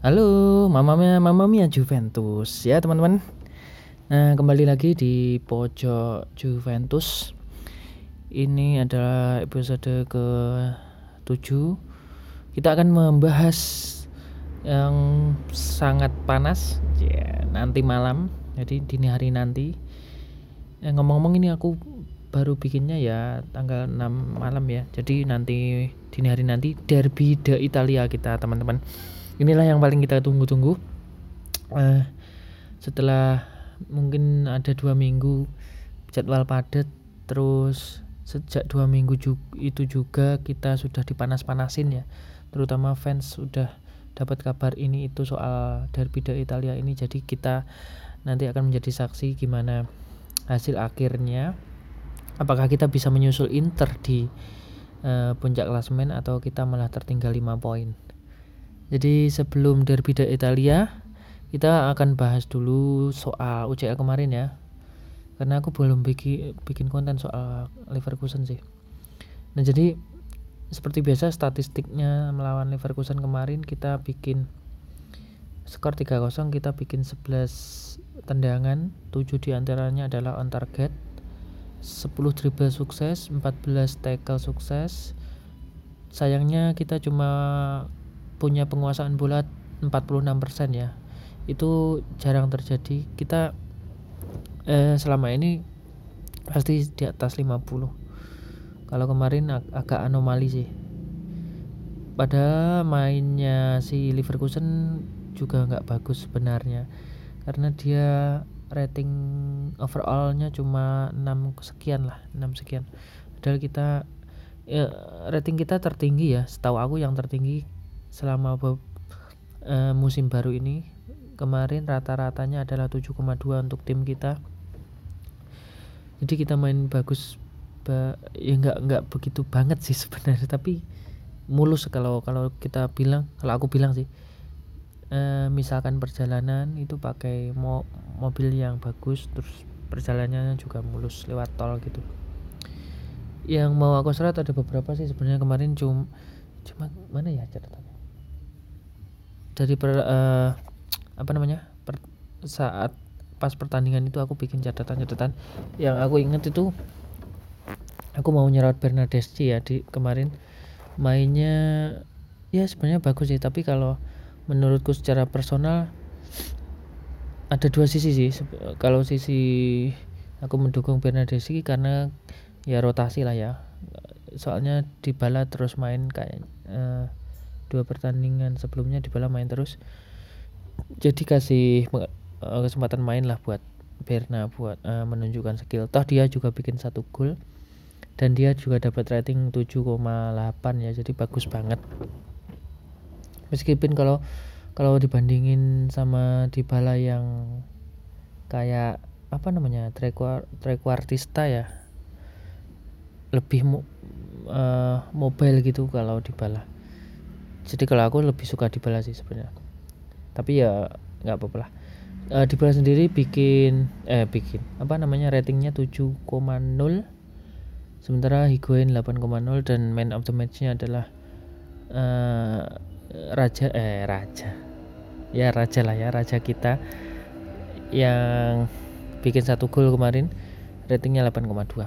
Halo, mamamnya mamamnya Juventus ya teman-teman. Nah kembali lagi di pojok Juventus. Ini adalah episode ke 7 Kita akan membahas yang sangat panas ya, nanti malam. Jadi dini hari nanti. Eh, ngomong-ngomong ini aku baru bikinnya ya tanggal 6 malam ya. Jadi nanti dini hari nanti derby de Italia kita teman-teman inilah yang paling kita tunggu-tunggu. Uh, setelah mungkin ada dua minggu jadwal padat terus sejak dua minggu juga, itu juga kita sudah dipanas-panasin ya. Terutama fans sudah dapat kabar ini itu soal derby de Italia ini. Jadi kita nanti akan menjadi saksi gimana hasil akhirnya. Apakah kita bisa menyusul Inter di uh, puncak klasemen atau kita malah tertinggal 5 poin jadi sebelum derby de Italia, kita akan bahas dulu soal UCL kemarin ya. Karena aku belum bikin bikin konten soal Leverkusen sih. Nah, jadi seperti biasa statistiknya melawan Leverkusen kemarin kita bikin skor 3-0 kita bikin 11 tendangan 7 di antaranya adalah on target 10 dribble sukses 14 tackle sukses sayangnya kita cuma punya penguasaan bola 46% ya. Itu jarang terjadi. Kita eh, selama ini pasti di atas 50 kalau kemarin ag agak anomali sih. Padahal mainnya si Leverkusen juga nggak bagus sebenarnya. Karena dia rating overallnya cuma 6 sekian lah 6 sekian. Padahal kita ya, rating kita tertinggi ya. Setahu aku yang tertinggi selama uh, musim baru ini kemarin rata-ratanya adalah 7,2 untuk tim kita. Jadi kita main bagus ba ya nggak nggak begitu banget sih sebenarnya tapi mulus kalau kalau kita bilang kalau aku bilang sih. E, misalkan perjalanan itu pakai mo mobil yang bagus terus perjalanannya juga mulus lewat tol gitu. Yang mau aku serat ada beberapa sih sebenarnya kemarin cuma cuma mana ya catatannya dari per, uh, apa namanya per, saat pas pertandingan itu aku bikin catatan-catatan. Yang aku ingat itu aku mau nyerot Bernadeschi ya di kemarin. Mainnya ya sebenarnya bagus sih tapi kalau menurutku secara personal ada dua sisi sih. Kalau sisi aku mendukung Bernadeschi karena ya rotasi lah ya. Soalnya di bala terus main kayak uh, dua pertandingan sebelumnya di bola main terus jadi kasih uh, kesempatan main lah buat Berna buat uh, menunjukkan skill. Toh dia juga bikin satu gol dan dia juga dapat rating 7,8 ya jadi bagus banget. Meskipun kalau kalau dibandingin sama di bala yang kayak apa namanya trequartista ya lebih mo, uh, mobile gitu kalau di bala jadi kalau aku lebih suka Dybala sih sebenarnya. Tapi ya nggak apa-apa lah. Uh, Dybala sendiri bikin eh bikin apa namanya ratingnya 7,0 sementara Higuain 8,0 dan man of the matchnya adalah uh, raja eh raja. Ya raja lah ya raja kita yang bikin satu gol kemarin ratingnya 8,2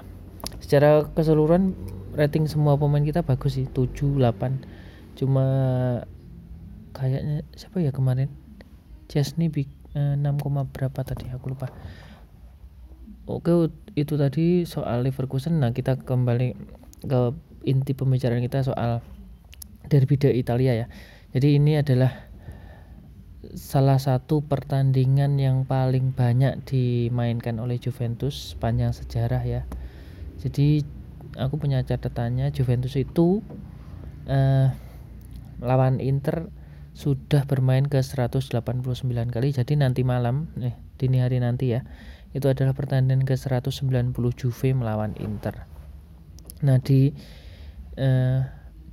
secara keseluruhan rating semua pemain kita bagus sih 7 8 cuma kayaknya siapa ya kemarin? Chesney big eh, 6, berapa tadi? Aku lupa. Oke itu tadi soal Leverkusen. Nah kita kembali ke inti pembicaraan kita soal derby de Italia ya. Jadi ini adalah salah satu pertandingan yang paling banyak dimainkan oleh Juventus sepanjang sejarah ya. Jadi aku punya catatannya Juventus itu uh, lawan Inter sudah bermain ke 189 kali. Jadi nanti malam nih dini hari nanti ya itu adalah pertandingan ke 190 Juve melawan Inter. Nah di uh,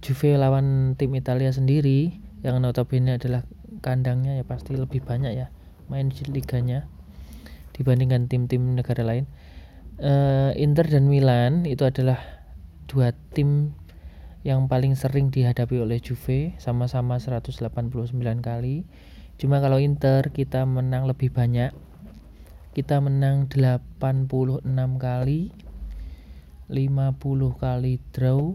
Juve lawan tim Italia sendiri yang notabene adalah kandangnya ya pasti lebih banyak ya main di liganya dibandingkan tim-tim negara lain. Uh, Inter dan Milan itu adalah dua tim yang paling sering dihadapi oleh Juve sama-sama 189 kali cuma kalau Inter kita menang lebih banyak kita menang 86 kali 50 kali draw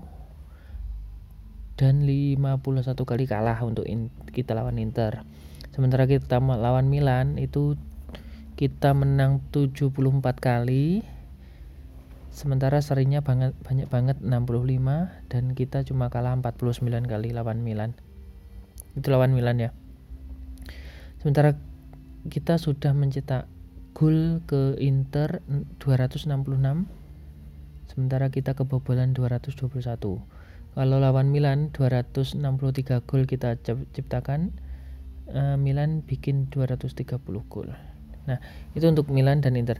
dan 51 kali kalah untuk in, kita lawan Inter. Sementara kita lawan Milan itu kita menang 74 kali. Sementara serinya banget banyak banget 65 dan kita cuma kalah 49 kali lawan Milan. Itu lawan Milan ya. Sementara kita sudah mencetak gol ke Inter 266 sementara kita kebobolan 221 kalau lawan Milan 263 gol kita ciptakan uh, Milan bikin 230 gol nah itu untuk Milan dan Inter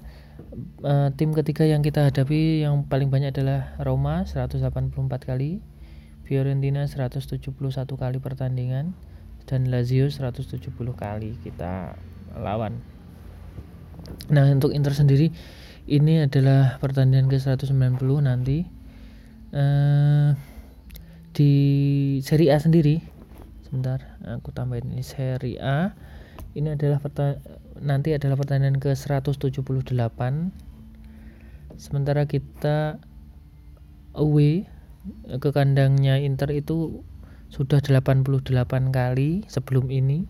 uh, tim ketiga yang kita hadapi yang paling banyak adalah Roma 184 kali Fiorentina 171 kali pertandingan dan Lazio 170 kali kita lawan. Nah untuk Inter sendiri ini adalah pertandingan ke 190 nanti. Uh, di seri A sendiri sebentar aku tambahin ini seri A ini adalah nanti adalah pertandingan ke 178 sementara kita away ke kandangnya Inter itu sudah 88 kali sebelum ini.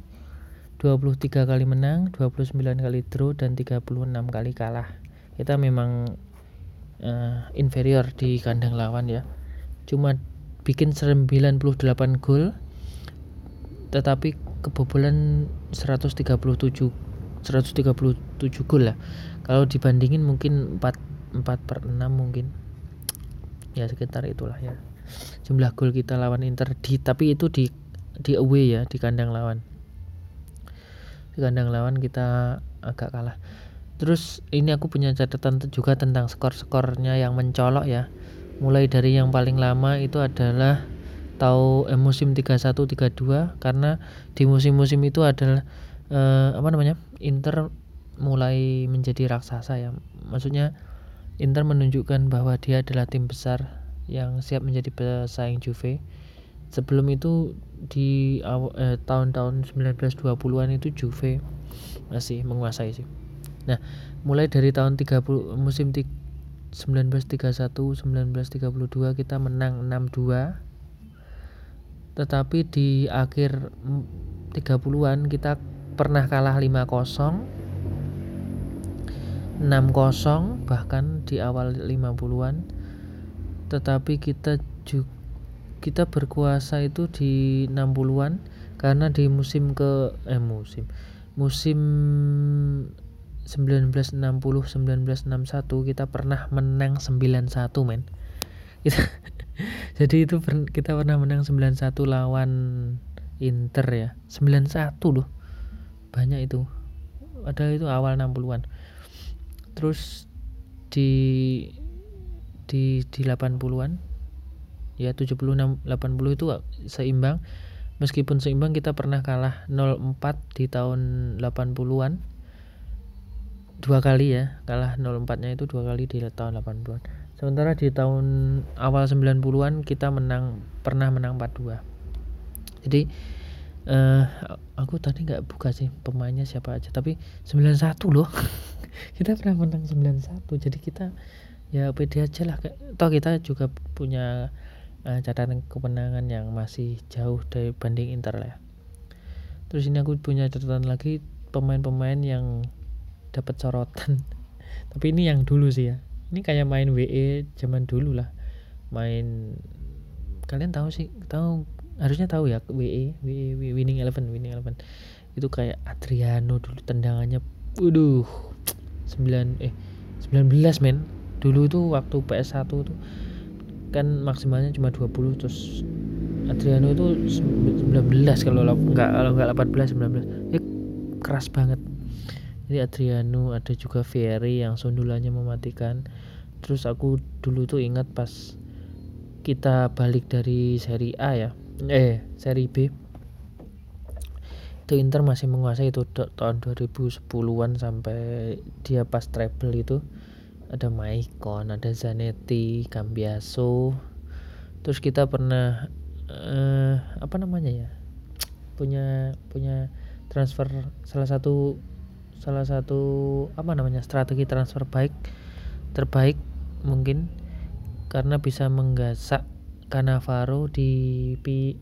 23 kali menang 29 kali draw dan 36 kali kalah. Kita memang uh, inferior di kandang lawan ya. Cuma bikin 98 gol tetapi kebobolan 137 137 gol lah. Kalau dibandingin mungkin 4 4 per 6 mungkin. Ya sekitar itulah ya. Jumlah gol kita lawan Inter di tapi itu di di away ya di kandang lawan. Di kandang lawan kita agak kalah. Terus ini aku punya catatan juga tentang skor-skornya yang mencolok ya. Mulai dari yang paling lama itu adalah tahu eh, musim 31 32 karena di musim-musim itu adalah eh, apa namanya Inter mulai menjadi raksasa ya. Maksudnya Inter menunjukkan bahwa dia adalah tim besar yang siap menjadi pesaing Juve. Sebelum itu di eh, tahun-tahun 1920-an itu Juve masih menguasai sih. Nah mulai dari tahun 30 musim 1931 1932 kita menang 6-2 tetapi di akhir 30-an kita pernah kalah 5-0 6-0 bahkan di awal 50-an tetapi kita juga kita berkuasa itu di 60-an karena di musim ke eh musim musim 1960 1961 kita pernah menang 91 men. Kita jadi itu kita pernah menang 91 lawan Inter ya. 91 loh. Banyak itu. Ada itu awal 60-an terus di di di 80-an ya 70 80 itu seimbang. Meskipun seimbang kita pernah kalah 0-4 di tahun 80-an dua kali ya kalah 04 nya itu dua kali di tahun 80-an sementara di tahun awal 90-an kita menang pernah menang 4-2 jadi uh, aku tadi nggak buka sih pemainnya siapa aja tapi 91 loh. Kita pernah menang 91 jadi kita ya pede aja lah. Toh kita juga punya uh, catatan kemenangan yang masih jauh dari banding Inter lah ya. terus ini aku punya catatan lagi pemain-pemain yang dapat sorotan. Tapi ini yang dulu sih ya ini kayak main WE zaman dulu lah. Main kalian tahu sih tahu harusnya tahu ya WE WE, WE winning eleven winning eleven. Itu kayak Adriano dulu tendangannya waduh 9 eh 19 men. Dulu tuh waktu PS1 tuh kan maksimalnya cuma 20 terus Adriano itu 19 kalau enggak kalau enggak 18 19 ya keras banget. Jadi Adriano ada juga Ferry yang sundulannya mematikan terus aku dulu tuh ingat pas kita balik dari seri A ya. Eh seri B. Itu Inter masih menguasai itu tahun 2010-an sampai dia pas treble itu. Ada Maicon, ada Zanetti, Cambiaso, terus kita pernah uh, apa namanya ya? Punya punya transfer salah satu salah satu apa namanya strategi transfer baik terbaik mungkin karena bisa menggasak Cannavaro di pi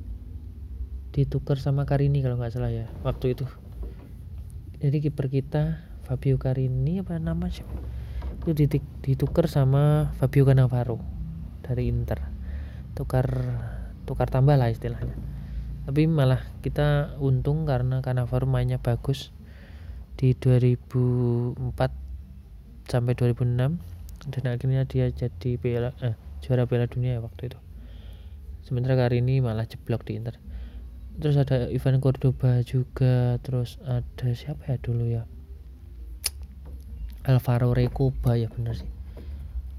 ditukar sama Karini kalau nggak salah ya waktu itu. Jadi kiper kita Fabio Carini apa nama sih itu ditukar sama Fabio Cannavaro dari Inter. Tukar tukar tambah lah istilahnya. Tapi malah kita untung karena Cannavaro mainnya bagus di 2004 sampai 2006 dan akhirnya dia jadi piala eh, juara Piala Dunia ya waktu itu. Sementara kali ini malah jeblok di Inter. Terus ada Ivan Cordoba juga terus ada siapa ya dulu ya? Alvaro Recoba ya bener sih.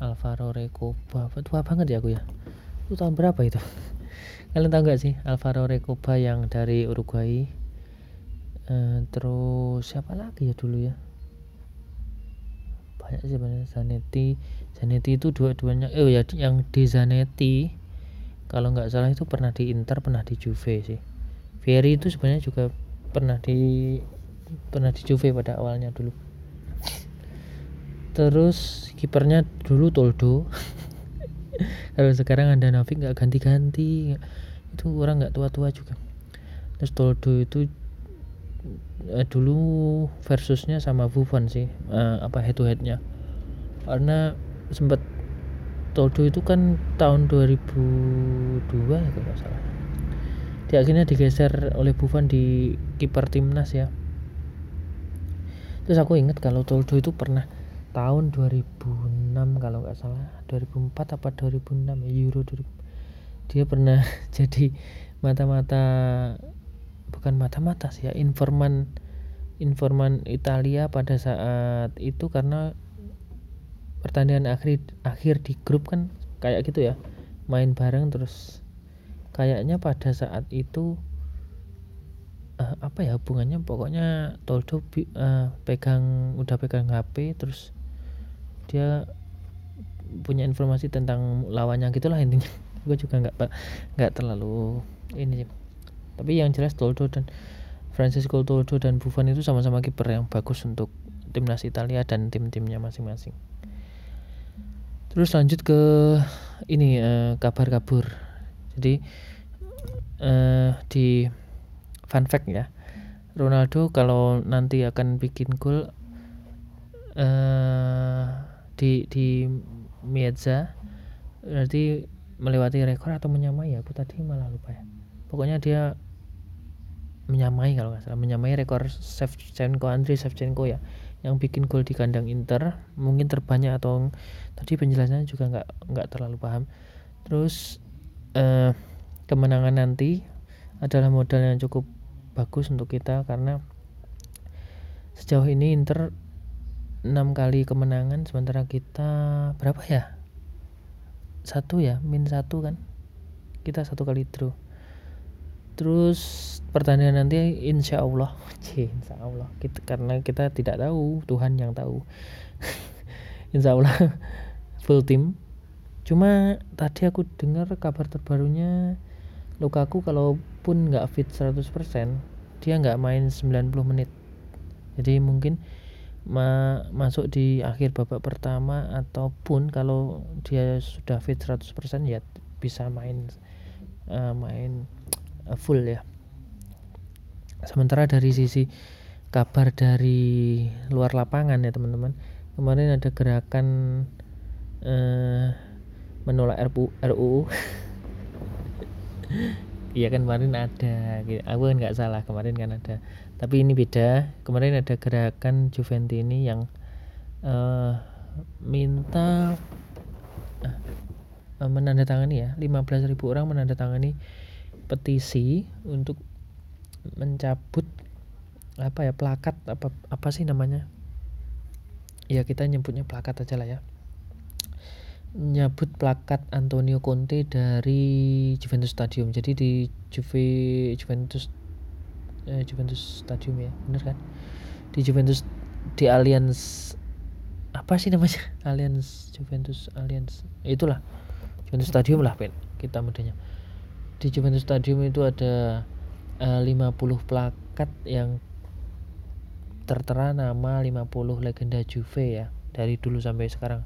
Alvaro Recoba. Tua banget ya aku ya? Itu tahun berapa itu? Kalian tahu nggak sih Alvaro Recoba yang dari Uruguay? Uh, terus siapa lagi ya dulu ya banyak sih banyak Zanetti Zanetti itu dua-duanya eh ya yang di Zanetti kalau nggak salah itu pernah di Inter pernah di Juve sih. Ferry itu sebenarnya juga pernah di pernah di Juve pada awalnya dulu. Terus kipernya dulu Toldo. Kalau sekarang ada Nafik nggak ganti-ganti itu orang nggak tua-tua juga. Terus Toldo itu eh, dulu versusnya sama Buffon sih eh, apa head to headnya karena sempat Toldo itu kan tahun 2002 ya kalau salah. Dia akhirnya digeser oleh Buffon di kiper timnas ya. Terus aku ingat kalau Toldo itu pernah tahun 2006 kalau nggak salah. 2004 apa 2006 ya Euro 2000 dia pernah jadi mata-mata bukan mata-mata sih ya informan informan Italia pada saat itu karena pertandingan akhir akhir di grup kan kayak gitu ya main bareng terus kayaknya pada saat itu uh, apa ya hubungannya pokoknya Toldo uh, pegang udah pegang HP terus dia punya informasi tentang lawannya gitulah intinya. Gue juga nggak nggak terlalu ini tapi yang jelas Toldo dan Francisco Toldo dan Buffon itu sama-sama kiper yang bagus untuk timnas Italia dan tim-timnya masing-masing. Terus lanjut ke ini uh, kabar kabur. Jadi uh, di fun fact ya Ronaldo kalau nanti akan bikin gol uh, di di Mieza berarti melewati rekor atau menyamai ya? Aku tadi malah lupa ya. Pokoknya dia menyamai kalau nggak salah menyamai rekor Shevchenko Andriy Shevchenko ya yang bikin gol di kandang Inter mungkin terbanyak atau tadi penjelasannya juga nggak nggak terlalu paham. Terus eh, kemenangan nanti adalah modal yang cukup bagus untuk kita karena sejauh ini Inter 6 kali kemenangan sementara kita berapa ya? Satu ya min satu kan? Kita satu kali draw terus pertandingan nanti insya Allah. Insya Allah. Kita, karena kita tidak tahu Tuhan yang tahu. Insya Allah full team. Cuma tadi aku dengar kabar terbarunya Lukaku kalaupun nggak fit 100% dia nggak main 90 menit. Jadi mungkin ma masuk di akhir babak pertama ataupun kalau dia sudah fit 100% ya bisa main uh, main full ya. Sementara dari sisi kabar dari luar lapangan ya teman-teman. Kemarin ada gerakan uh, menolak RUU, iya kan kemarin ada aku kan nggak salah kemarin kan ada. Tapi ini beda. Kemarin ada gerakan Juventini yang uh, minta uh, menandatangani ya. 15.000 orang menandatangani petisi untuk mencabut apa ya plakat apa apa sih namanya ya kita nyebutnya plakat aja lah ya nyabut plakat Antonio Conte dari Juventus Stadium. Jadi di Juve Juventus eh, Juventus Stadium ya, bener kan? Di Juventus di Allianz apa sih namanya? Allianz Juventus Allianz. Itulah Juventus Stadium lah, Pen. kita mudanya di Juventus Stadium itu ada uh, 50 plakat yang tertera nama 50 legenda Juve ya dari dulu sampai sekarang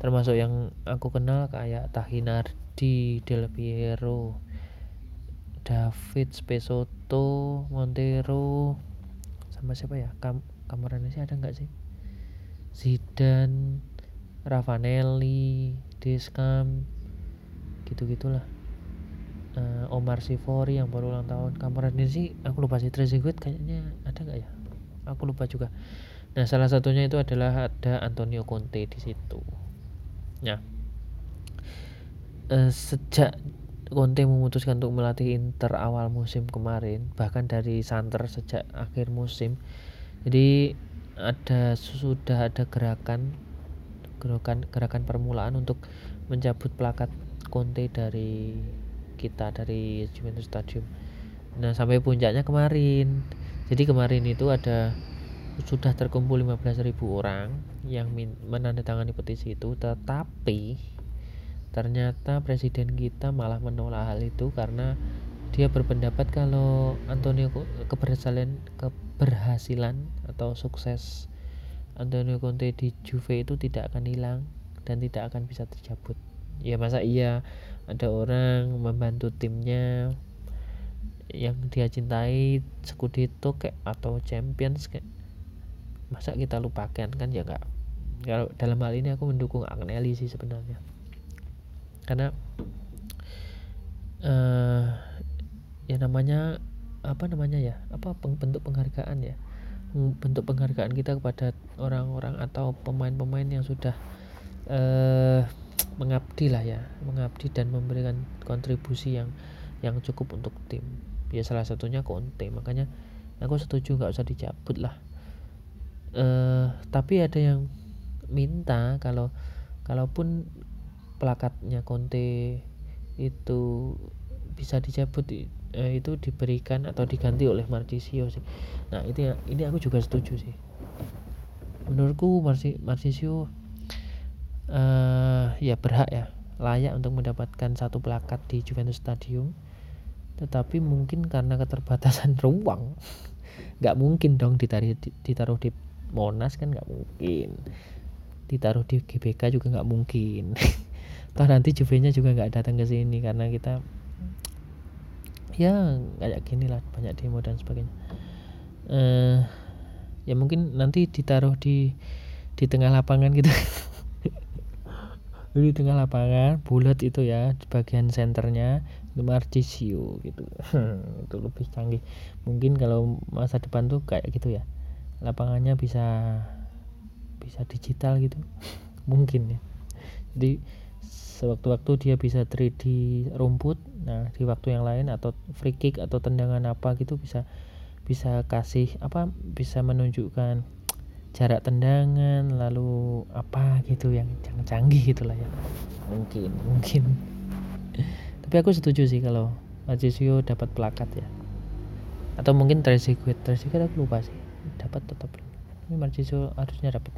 termasuk yang aku kenal kayak Tahinardi, Del Piero, David Spesotto, Montero, sama siapa ya? Kam kamarnya sih ada nggak sih? Zidane, Ravanelli, Deskam, gitu gitulah. Uh, Omar Sivori yang baru ulang tahun. Kamarnya sih aku lupa sih. Trezeguet kayaknya ada nggak ya? Aku lupa juga. Nah salah satunya itu adalah ada Antonio Conte di situ. Ya. Uh, sejak Conte memutuskan untuk melatih Inter awal musim kemarin bahkan dari Santer sejak akhir musim jadi ada sudah ada gerakan gerakan gerakan permulaan untuk mencabut plakat Conte dari kita dari Juventus Stadium. Nah sampai puncaknya kemarin. Jadi kemarin itu ada sudah terkumpul 15.000 orang yang menandatangani petisi itu. Tetapi ternyata presiden kita malah menolak hal itu karena dia berpendapat kalau Antonio keberhasilan keberhasilan atau sukses Antonio Conte di Juve itu tidak akan hilang dan tidak akan bisa tercabut ya masa iya ada orang membantu timnya yang dia cintai Scudetto kayak atau Champions kayak masa kita lupakan kan? Ya enggak kalau dalam hal ini aku mendukung Agnelli sih sebenarnya. Karena uh, ya namanya apa namanya ya? Apa bentuk penghargaan ya? Bentuk penghargaan kita kepada orang-orang atau pemain-pemain yang sudah uh, mengabdi lah ya mengabdi dan memberikan kontribusi yang yang cukup untuk tim. Ya salah satunya Conte makanya aku setuju nggak usah dicabut lah. Uh, tapi ada yang minta kalau kalaupun plakatnya Conte itu bisa dicabut uh, itu diberikan atau diganti oleh Marcisio sih. Nah itu ya ini aku juga setuju sih. Menurutku Marci, Marcisio uh, ya berhak ya layak untuk mendapatkan satu plakat di Juventus Stadium. Tetapi mungkin karena keterbatasan ruang nggak mungkin dong ditaruh ditaruh di Monas kan nggak mungkin. Ditaruh di GBK juga nggak mungkin. Toh nanti Juve-nya juga nggak datang ke sini karena kita ya kayak gini lah banyak demo dan sebagainya. Uh, ya mungkin nanti ditaruh di di tengah lapangan gitu di tengah lapangan bulat itu ya di bagian senternya Marcisio gitu. Itu lebih canggih. Mungkin kalau masa depan tuh kayak gitu ya. Lapangannya bisa bisa digital gitu. Mungkin ya. Jadi sewaktu-waktu dia bisa 3D rumput nah di waktu yang lain atau free kick atau tendangan apa gitu bisa bisa kasih apa bisa menunjukkan jarak tendangan lalu apa gitu yang canggih gitulah ya. Mungkin. Mungkin. Tapi aku setuju sih kalau Macisio dapat plakat ya. Atau mungkin Trezeguet Trezeguet aku lupa sih. Dapat tetap. Ini Macisio harusnya dapat.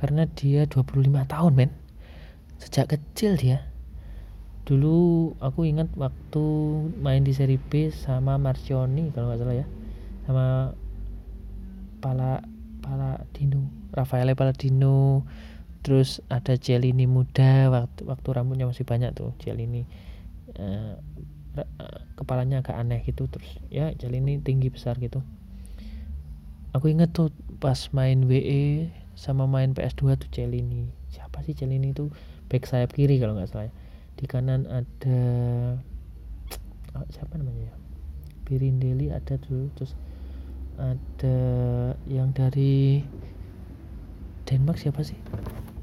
Karena dia 25 tahun men. Sejak kecil dia. Dulu aku ingat waktu main di seri B sama Marcioni kalau nggak salah ya. Sama Pala Paladino Rafaele Paladino terus ada Celini muda waktu waktu rambutnya masih banyak tuh Celini uh, kepalanya agak aneh gitu terus ya Celini tinggi besar gitu. Aku inget tuh pas main WE sama main PS2 tuh Celini siapa sih Celini tuh? Back sayap kiri kalau nggak salah ya. di kanan ada oh, siapa namanya ya? Birindeli ada dulu terus ada yang dari Denmark siapa sih?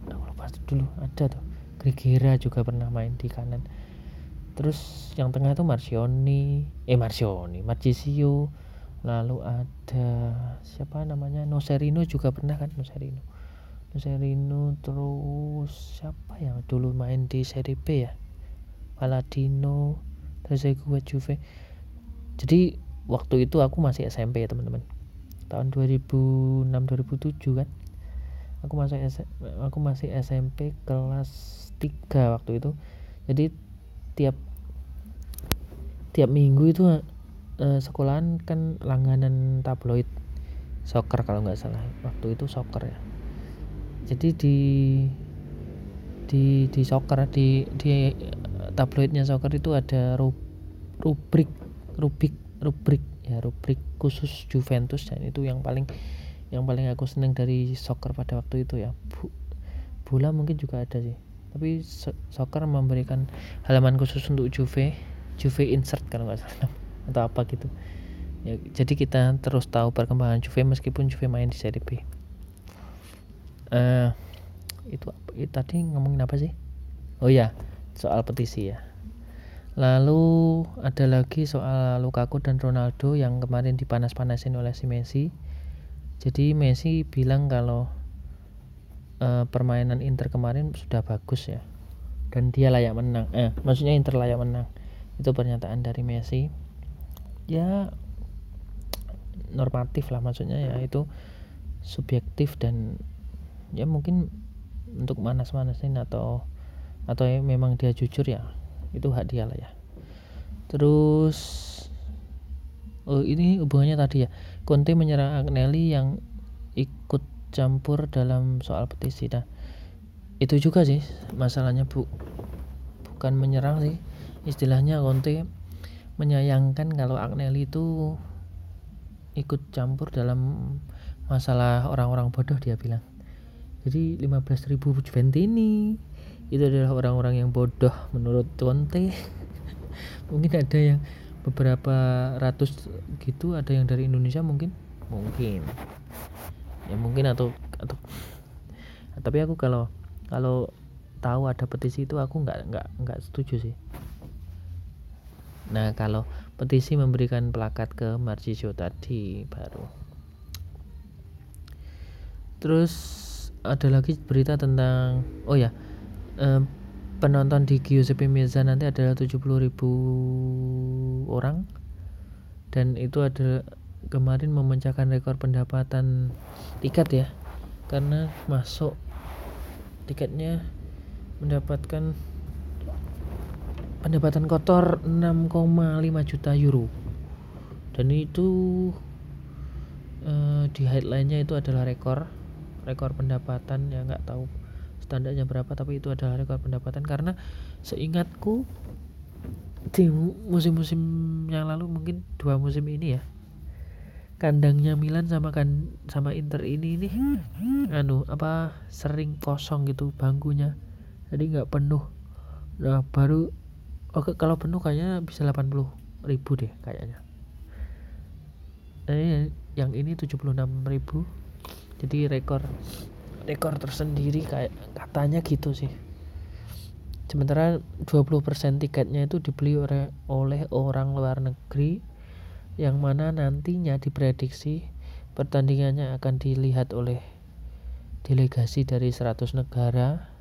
Aku lupa dulu ada tuh. Grigera juga pernah main di kanan. Terus yang tengah itu Marcioni eh Marcioni Marcisio lalu ada siapa namanya? Noserino juga pernah kan Noserino Serino terus siapa ya dulu main di Serie B ya? Paladino gue Juve. Jadi waktu itu aku masih SMP ya teman-teman. Tahun 2006 2007 kan? Aku masih aku masih SMP kelas 3 waktu itu. Jadi tiap tiap minggu itu uh, sekolahan kan langganan tabloid soccer kalau nggak salah. Waktu itu soccer ya. Jadi di di di soccer di di tabloidnya soccer itu ada rubrik rubrik rubrik ya rubrik khusus Juventus dan itu yang paling yang paling aku seneng dari soccer pada waktu itu ya. Bu, bola mungkin juga ada sih tapi so soccer memberikan halaman khusus untuk Juve Juve insert kalau nggak salah atau apa gitu. Ya, jadi kita terus tahu perkembangan Juve meskipun Juve main di Serie B. Uh, itu, itu tadi ngomongin apa sih? Oh ya soal petisi ya lalu ada lagi soal Lukaku dan Ronaldo yang kemarin dipanas-panasin oleh si Messi. Jadi Messi bilang kalau uh, permainan Inter kemarin sudah bagus ya. Dan dia layak menang. Eh maksudnya Inter layak menang. Itu pernyataan dari Messi. Ya normatif lah maksudnya ya. Itu subjektif dan ya mungkin untuk manas-manasin atau atau ya memang dia jujur ya itu hak dia lah ya. Terus oh ini hubungannya tadi ya. Conte menyerang Agnelli yang ikut campur dalam soal petisi. Nah itu juga sih masalahnya bu. Bukan menyerang sih. Istilahnya Conte menyayangkan kalau Agnelli itu ikut campur dalam masalah orang-orang bodoh dia bilang. Jadi 15.000 Juventini itu adalah orang-orang yang bodoh menurut Conte. Mungkin ada yang beberapa ratus gitu ada yang dari Indonesia mungkin? Mungkin. Ya mungkin atau atau tapi aku kalau kalau tahu ada petisi itu aku nggak nggak nggak setuju sih. Nah kalau petisi memberikan plakat ke Marcisio tadi baru. Terus ada lagi berita tentang oh ya eh, penonton di Giuseppe Meazza nanti adalah 70 ribu orang. Dan itu ada kemarin memecahkan rekor pendapatan tiket ya. Karena masuk tiketnya mendapatkan pendapatan kotor 6,5 juta euro. Dan itu uh, di headline-nya itu adalah rekor rekor pendapatan ya nggak tahu standarnya berapa tapi itu adalah rekor pendapatan. Karena seingatku di musim-musim yang lalu mungkin dua musim ini ya kandangnya Milan sama kan sama Inter ini ini anu apa sering kosong gitu bangkunya. Jadi nggak penuh. Nah baru Oke kalau penuh kayaknya bisa 80 ribu deh kayaknya. Eh yang ini 76 ribu. Jadi rekor rekor tersendiri kayak katanya gitu sih. Sementara 20% tiketnya itu dibeli oleh, oleh orang luar negeri yang mana nantinya diprediksi pertandingannya akan dilihat oleh delegasi dari 100 negara.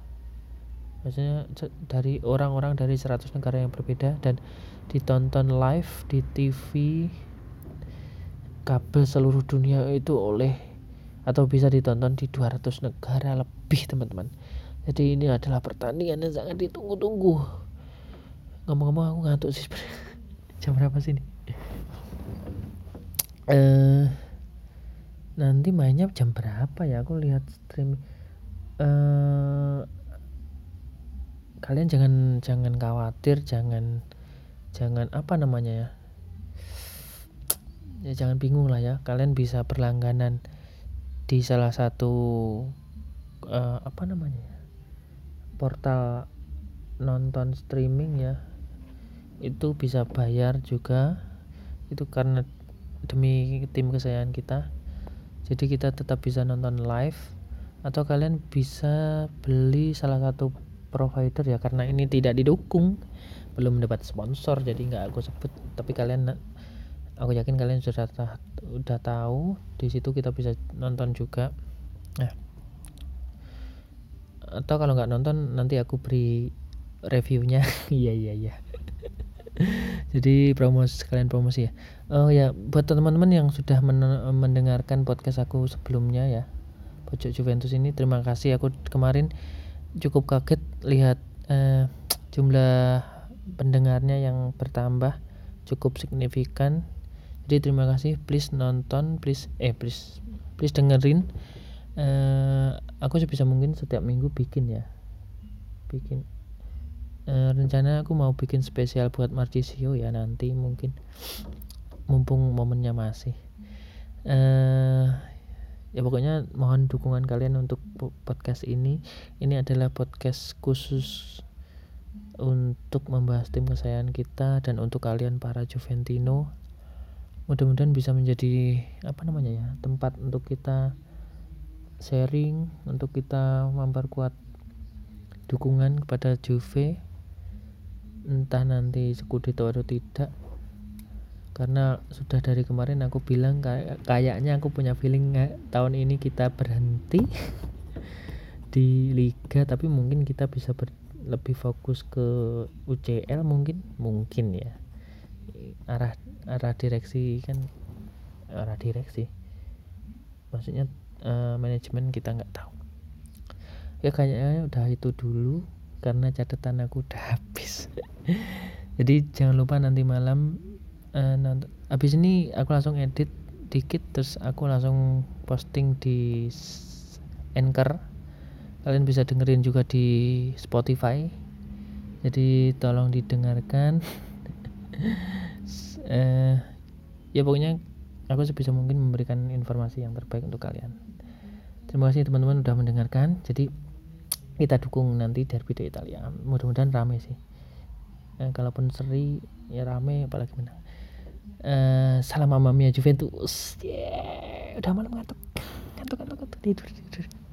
Maksudnya dari orang-orang dari 100 negara yang berbeda dan ditonton live di TV kabel seluruh dunia itu oleh atau bisa ditonton di 200 negara lebih teman-teman. Jadi ini adalah pertandingan yang sangat ditunggu-tunggu. Ngomong-ngomong aku ngantuk sih jam berapa sih ini? Eh nanti mainnya jam berapa ya? Aku lihat stream. Eh kalian jangan jangan khawatir jangan jangan apa namanya ya? Ya jangan bingung lah ya. Kalian bisa berlangganan di salah satu uh, apa namanya ya portal nonton streaming ya itu bisa bayar juga. Itu karena demi tim kesayangan kita. Jadi kita tetap bisa nonton live atau kalian bisa beli salah satu provider ya karena ini tidak didukung. Belum mendapat sponsor jadi nggak aku sebut. Tapi kalian aku yakin kalian sudah udah tahu. Di situ kita bisa nonton juga. Nah. Atau kalau nggak nonton nanti aku beri reviewnya. Iya iya iya. Jadi promosi sekalian promosi ya. Oh ya buat teman-teman yang sudah mendengarkan podcast aku sebelumnya ya pojok Juventus ini terima kasih. Aku kemarin cukup kaget lihat uh, jumlah pendengarnya yang bertambah cukup signifikan jadi terima kasih. Please nonton please eh please please dengerin. Uh, aku sebisa mungkin setiap minggu bikin ya. Bikin. Uh, rencana aku mau bikin spesial buat Marcisio ya nanti mungkin. Mumpung momennya masih. Uh, ya pokoknya mohon dukungan kalian untuk podcast ini. Ini adalah podcast khusus untuk membahas tim kesayangan kita dan untuk kalian para Juventino mudah-mudahan bisa menjadi apa namanya ya tempat untuk kita sharing untuk kita memperkuat dukungan kepada Juve. Entah nanti sekudito atau tidak. Karena sudah dari kemarin aku bilang kayak kayaknya aku punya feeling tahun ini kita berhenti di liga tapi mungkin kita bisa ber, lebih fokus ke UCL mungkin? Mungkin ya arah arah direksi kan arah direksi. Maksudnya uh, manajemen kita nggak tahu. Ya kayaknya udah itu dulu karena catatan aku udah habis. Jadi jangan lupa nanti malam uh, nonton habis ini aku langsung edit dikit terus aku langsung posting di Anchor. Kalian bisa dengerin juga di Spotify. Jadi tolong didengarkan eh, ya pokoknya aku sebisa mungkin memberikan informasi yang terbaik untuk kalian. Terima kasih teman-teman sudah mendengarkan. Jadi kita dukung nanti derby di Italia. Mudah-mudahan rame sih. Eh, kalaupun seri ya rame apalagi menang. Eh, salam mamamia Juventus. Yeah. udah malam ngantuk. Ngantuk ngantuk, ngantuk. Tidur tidur